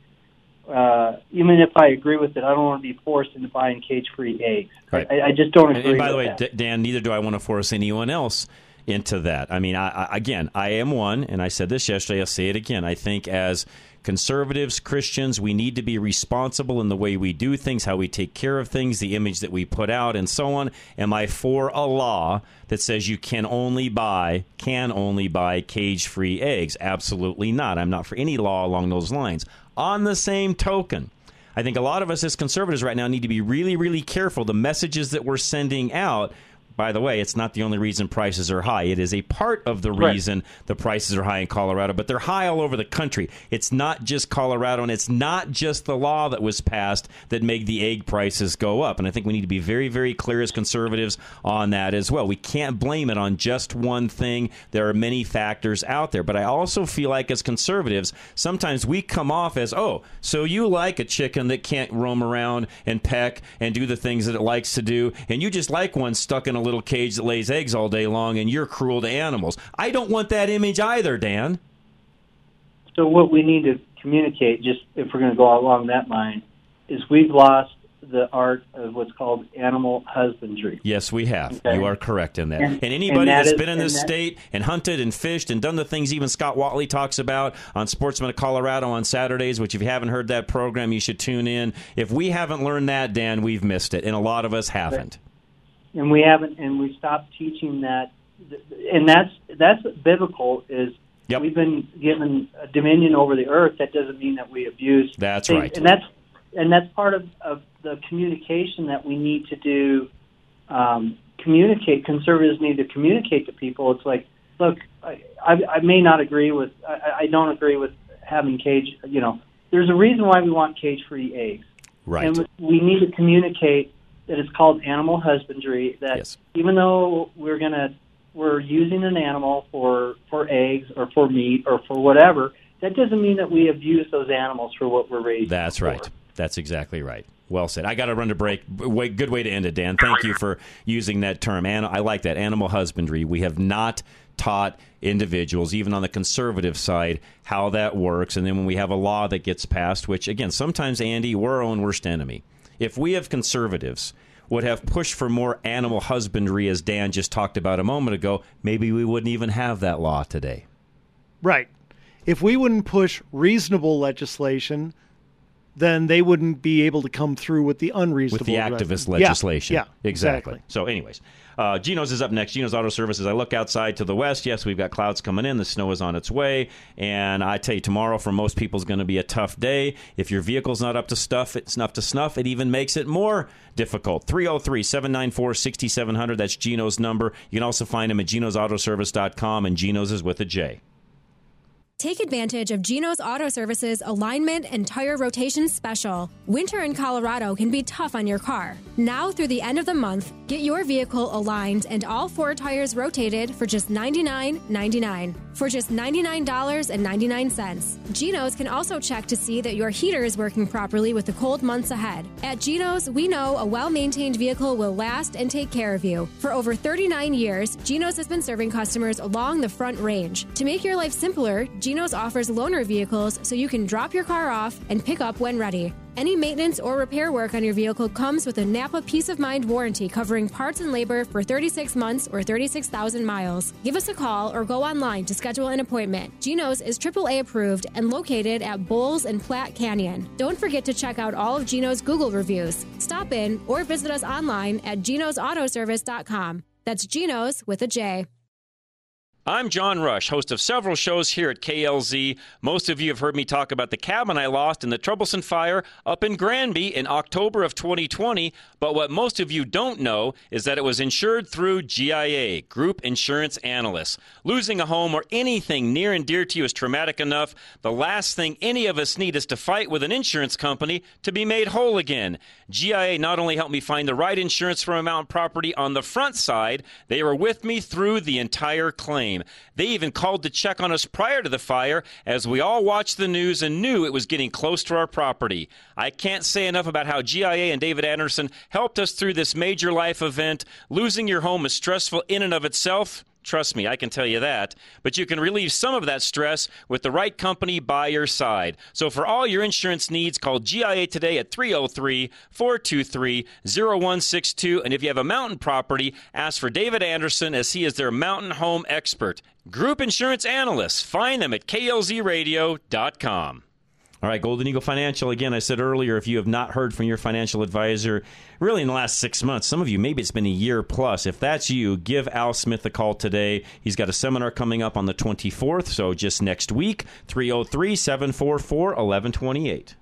Uh, even if I agree with it, I don't want to be forced into buying cage-free eggs. Right. I, I just don't agree. and by the way, that. D- Dan, neither do I want to force anyone else into that. I mean, I, I, again, I am one, and I said this yesterday. I'll say it again. I think as conservatives, Christians, we need to be responsible in the way we do things, how we take care of things, the image that we put out, and so on. Am I for a law that says you can only buy, can only buy cage-free eggs? Absolutely not. I'm not for any law along those lines. On the same token. I think a lot of us as conservatives right now need to be really, really careful. The messages that we're sending out. By the way, it's not the only reason prices are high. It is a part of the Right. reason the prices are high in Colorado, but they're high all over the country. It's not just Colorado, and it's not just the law that was passed that made the egg prices go up. And I think we need to be very, very clear as conservatives on that as well. We can't blame it on just one thing. There are many factors out there. But I also feel like as conservatives, sometimes we come off as, oh, so you like a chicken that can't roam around and peck and do the things that it likes to do, and you just like one stuck in a little cage that lays eggs all day long, and you're cruel to animals. I don't want that image either, Dan. So what we need to communicate, just if we're going to go along that line, is we've lost the art of what's called animal husbandry. Yes, we have. Okay. You are correct in that. And- And, anybody and that that's is- been in this that- state and hunted and fished and done the things even Scott Watley talks about on Sportsman of Colorado on Saturdays, which if you haven't heard that program, you should tune in. If we haven't learned that, Dan, we've missed it, and a lot of us haven't. And we haven't and we stopped teaching that and that's that's biblical is we've been given a dominion over the earth that doesn't mean that we abuse That's things. right. and that's and that's part of, of the communication that we need to do um, communicate conservatives need to communicate to people it's like look i i, I may not agree with I, I don't agree with having cage you know there's a reason why we want cage free eggs Right. and we need to communicate that it's called animal husbandry. That even though we're gonna we're using an animal for for eggs or for meat or for whatever, that doesn't mean that we abuse those animals for what we're raising. That's right. That's exactly right. Well said. I got to run to break. Good way to end it, Dan. Thank you for using that term. An- I like that. Animal husbandry. We have not taught individuals, even on the conservative side, how that works. And then when we have a law that gets passed, which, again, sometimes, Andy, we're our own worst enemy. If we have conservatives would have pushed for more animal husbandry, as Dan just talked about a moment ago, maybe we wouldn't even have that law today. Right. If we wouldn't push reasonable legislation, then they wouldn't be able to come through with the unreasonable with the activist Yeah, legislation. Yeah, exactly. So, anyways, uh, Geno's is up next. Geno's Auto Services. I look outside to the west. Yes, we've got clouds coming in. The snow is on its way, and I tell you, tomorrow for most people is going to be a tough day. If your vehicle's not up to stuff, it's not to snuff. It even makes it more difficult. 303-794-6700. That's Geno's number. You can also find him at genosautoservice.com, and Geno's is with a J. Take advantage of Geno's Auto Services alignment and tire rotation special. Winter in Colorado can be tough on your car. Now through the end of the month, get your vehicle aligned and all four tires rotated for just $99.99. For just $99.99. Geno's can also check to see that your heater is working properly with the cold months ahead. At Geno's, we know a well maintained vehicle will last and take care of you. For over 39 years, Geno's has been serving customers along the front range. To make your life simpler, Geno's offers loaner vehicles so you can drop your car off and pick up when ready. Any maintenance or repair work on your vehicle comes with a Napa Peace of Mind warranty covering parts and labor for 36 months or 36,000 miles. Give us a call or go online to schedule an appointment. Geno's is AAA approved and located at Bowles and Platte Canyon. Don't forget to check out all of Geno's Google reviews. Stop in or visit us online at genosautoservice.com. That's Geno's with a J. I'm John Rush, host of several shows here at KLZ. Most of you have heard me talk about the cabin I lost in the troublesome fire up in Granby in October of 2020. But what most of you don't know is that it was insured through GIA, Group Insurance Analysts. Losing a home or anything near and dear to you is traumatic enough. The last thing any of us need is to fight with an insurance company to be made whole again. GIA not only helped me find the right insurance for my mountain property on the front side, they were with me through the entire claim. They even called to check on us prior to the fire as we all watched the news and knew it was getting close to our property. I can't say enough about how GIA and David Anderson helped us through this major life event. Losing your home is stressful in and of itself. Trust me, I can tell you that. But you can relieve some of that stress with the right company by your side. So for all your insurance needs, call GIA today at 303 423 0162. And if you have a mountain property, ask for David Anderson as he is their mountain home expert. Group Insurance Analysts. Find them at klzradio.com. All right, Golden Eagle Financial. Again, I said earlier, if you have not heard from your financial advisor really in the last six months, some of you, maybe it's been a year plus. If that's you, give Al Smith a call today. He's got a seminar coming up on the 24th, so just next week, 303 744 1128.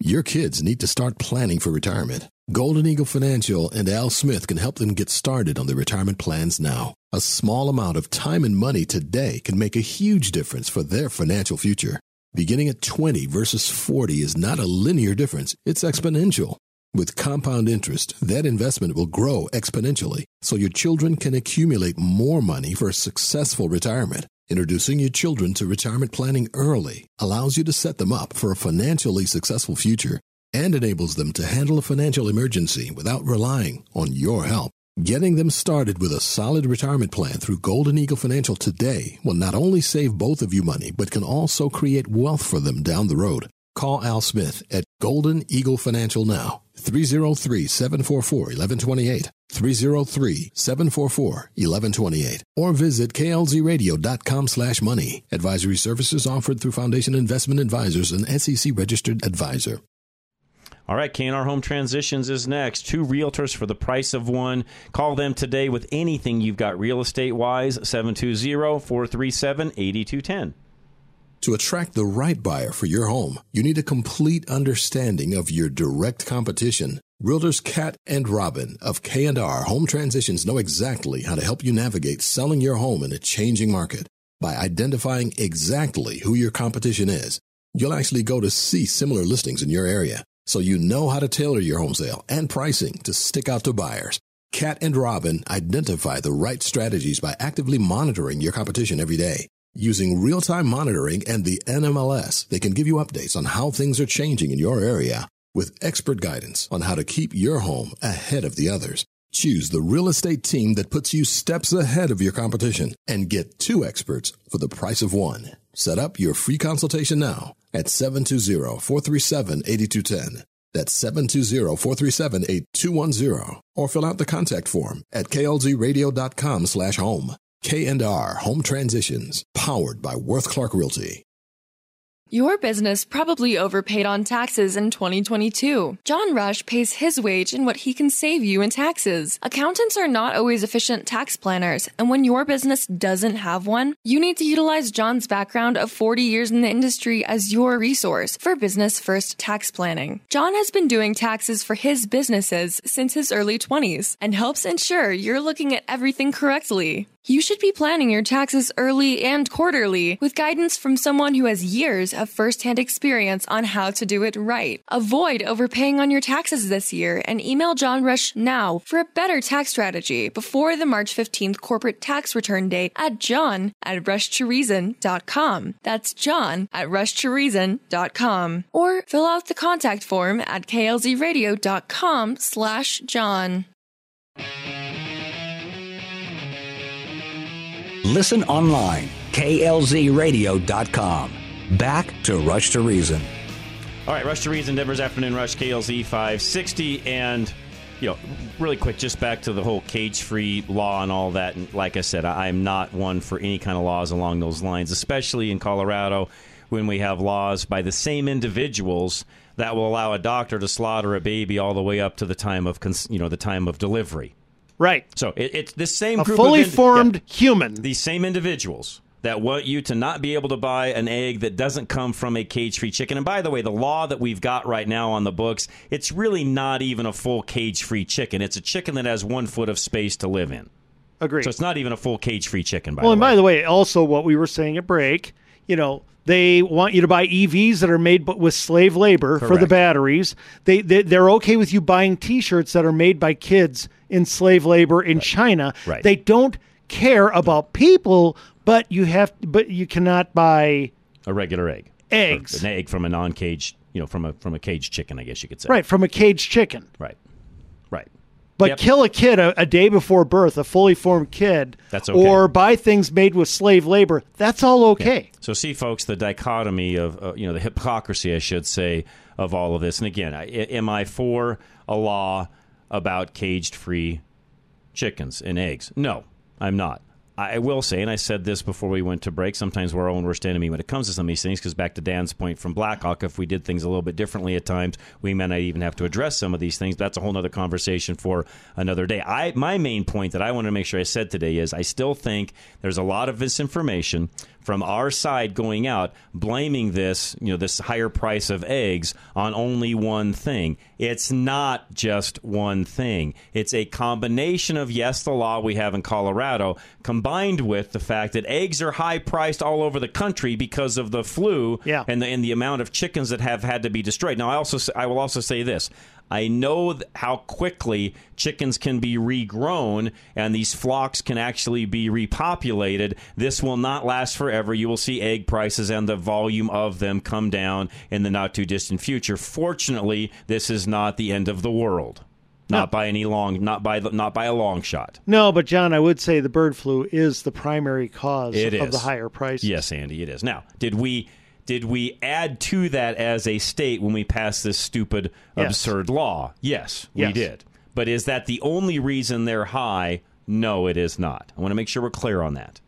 Your kids need to start planning for retirement. Golden Eagle Financial and Al Smith can help them get started on their retirement plans now. A small amount of time and money today can make a huge difference for their financial future. Beginning at 20 versus 40 is not a linear difference, it's exponential. With compound interest, that investment will grow exponentially so your children can accumulate more money for a successful retirement. Introducing your children to retirement planning early allows you to set them up for a financially successful future and enables them to handle a financial emergency without relying on your help. Getting them started with a solid retirement plan through Golden Eagle Financial today will not only save both of you money, but can also create wealth for them down the road. Call Al Smith at Golden Eagle Financial now, 303 744 1128, 303 744 1128, or visit klzradio.com slash money. Advisory services offered through Foundation Investment Advisors, an SEC registered advisor. All right, KNR Home Transitions is next. Two realtors for the price of one. Call them today with anything you've got real estate wise, 720 437 8210. To attract the right buyer for your home, you need a complete understanding of your direct competition. Realtors Kat and Robin of K&R Home Transitions know exactly how to help you navigate selling your home in a changing market. By identifying exactly who your competition is, you'll actually go to see similar listings in your area so you know how to tailor your home sale and pricing to stick out to buyers. Kat and Robin identify the right strategies by actively monitoring your competition every day. Using real time monitoring and the NMLS, they can give you updates on how things are changing in your area with expert guidance on how to keep your home ahead of the others. Choose the real estate team that puts you steps ahead of your competition and get two experts for the price of one. Set up your free consultation now at 720-437-8210. That's 720-437-8210. Or fill out the contact form at klzradio.com slash home. K&R Home Transitions, powered by Worth Clark Realty. Your business probably overpaid on taxes in 2022. John Rush pays his wage in what he can save you in taxes. Accountants are not always efficient tax planners, and when your business doesn't have one, you need to utilize John's background of 40 years in the industry as your resource for business first tax planning. John has been doing taxes for his businesses since his early 20s and helps ensure you're looking at everything correctly. You should be planning your taxes early and quarterly with guidance from someone who has years of first-hand experience on how to do it right. Avoid overpaying on your taxes this year and email John Rush now for a better tax strategy before the March 15th corporate tax return date at john at rushtoreason.com. That's john at rushtoreason.com. Or fill out the contact form at klzradio.com slash john. Listen online, klzradio.com. Back to Rush to Reason. All right, Rush to Reason, Denver's Afternoon Rush, KLZ 560. And, you know, really quick, just back to the whole cage free law and all that. And like I said, I am not one for any kind of laws along those lines, especially in Colorado when we have laws by the same individuals that will allow a doctor to slaughter a baby all the way up to the time of, you know, the time of delivery. Right. So it, it's the same A group fully of formed human. These same individuals that want you to not be able to buy an egg that doesn't come from a cage-free chicken. And by the way, the law that we've got right now on the books, it's really not even a full cage-free chicken. It's a chicken that has one foot of space to live in. Agreed. So it's not even a full cage-free chicken. By well, the and by the way, also what we were saying at break, you know, they want you to buy EVs that are made but with slave labor for the batteries. They, they they're okay with you buying T-shirts that are made by kids in slave labor in China. Right. They don't care about people, but you have but you cannot buy a regular egg, eggs. Or an egg from a non-caged, you know, from a from a caged chicken, I guess you could say. right from a caged chicken. Right. But Yep. kill a kid a, a day before birth, a fully formed kid, That's okay. or buy things made with slave labor. That's all okay. So see, folks, the dichotomy of uh, you know the hypocrisy, I should say, of all of this. And again, I, am I for a law about caged-free chickens and eggs? No, I'm not. I will say, and I said this before we went to break. Sometimes we're our own worst enemy when it comes to some of these things. Because back to Dan's point from Blackhawk, if we did things a little bit differently at times, we may not even have to address some of these things. That's a whole other conversation for another day. I my main point that I want to make sure I said today is I still think there's a lot of misinformation from our side going out blaming this, you know, this higher price of eggs on only one thing. It's not just one thing. It's a combination of yes, the law we have in Colorado combined with the fact that eggs are high priced all over the country because of the flu Yeah. and the and the amount of chickens that have had to be destroyed. Now I also I will also say this. I know th- how quickly chickens can be regrown and these flocks can actually be repopulated. This will not last forever. You will see egg prices and the volume of them come down in the not too distant future. Fortunately, this is not the end of the world. Not by any long not by the- not by a long shot. No, but John, I would say the bird flu is the primary cause It of is. the higher prices. Yes, Andy, it is. Now, did we did we add to that as a state when we passed this stupid Yes. absurd law? Yes, we Yes. did. But is that the only reason they're high? No, it is not. I want to make sure we're clear on that.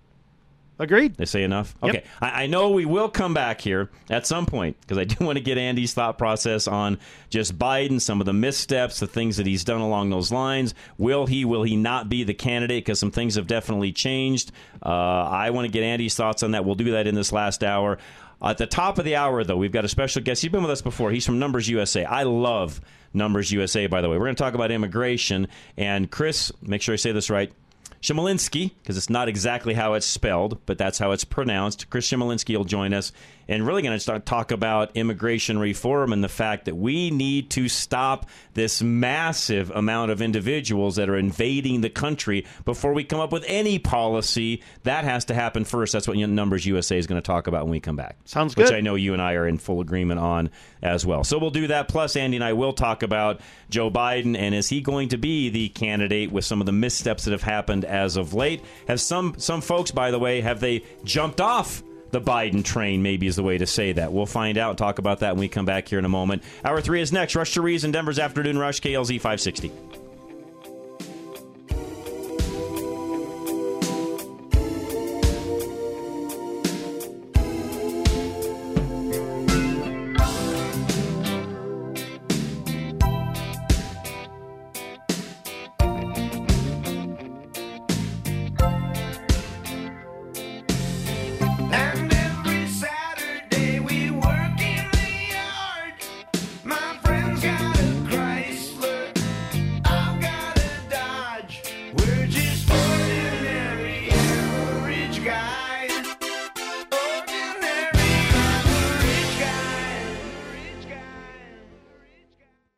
Agreed. They say enough? Yep. Okay. I, I know we will come back here at some point because I do want to get Andy's thought process on just Biden, some of the missteps, the things that he's done along those lines. Will he, will he not be the candidate? Because some things have definitely changed. Uh, I want to get Andy's thoughts on that. We'll do that in this last hour. At the top of the hour, though, we've got a special guest. He's been with us before. He's from Numbers USA. I love Numbers USA, by the way. We're going to talk about immigration. And Chris, make sure I say this right. Chmielenski, because it's not exactly how it's spelled, but that's how it's pronounced. Chris Chmielenski will join us and really going to start talk about immigration reform and the fact that we need to stop this massive amount of individuals that are invading the country before we come up with any policy. That has to happen first. That's what Numbers USA is going to talk about when we come back. Sounds good. Which. I know you and I are in full agreement on as well. So we'll do that. Plus, Andy and I will talk about Joe Biden and is he going to be the candidate with some of the missteps that have happened as of late? Have some some folks, by the way, have they jumped off? The Biden train, maybe is the way to say that. We'll find out talk about that when we come back here in a moment. Hour three is next. Rush to Reason, Denver's Afternoon Rush, KLZ 560.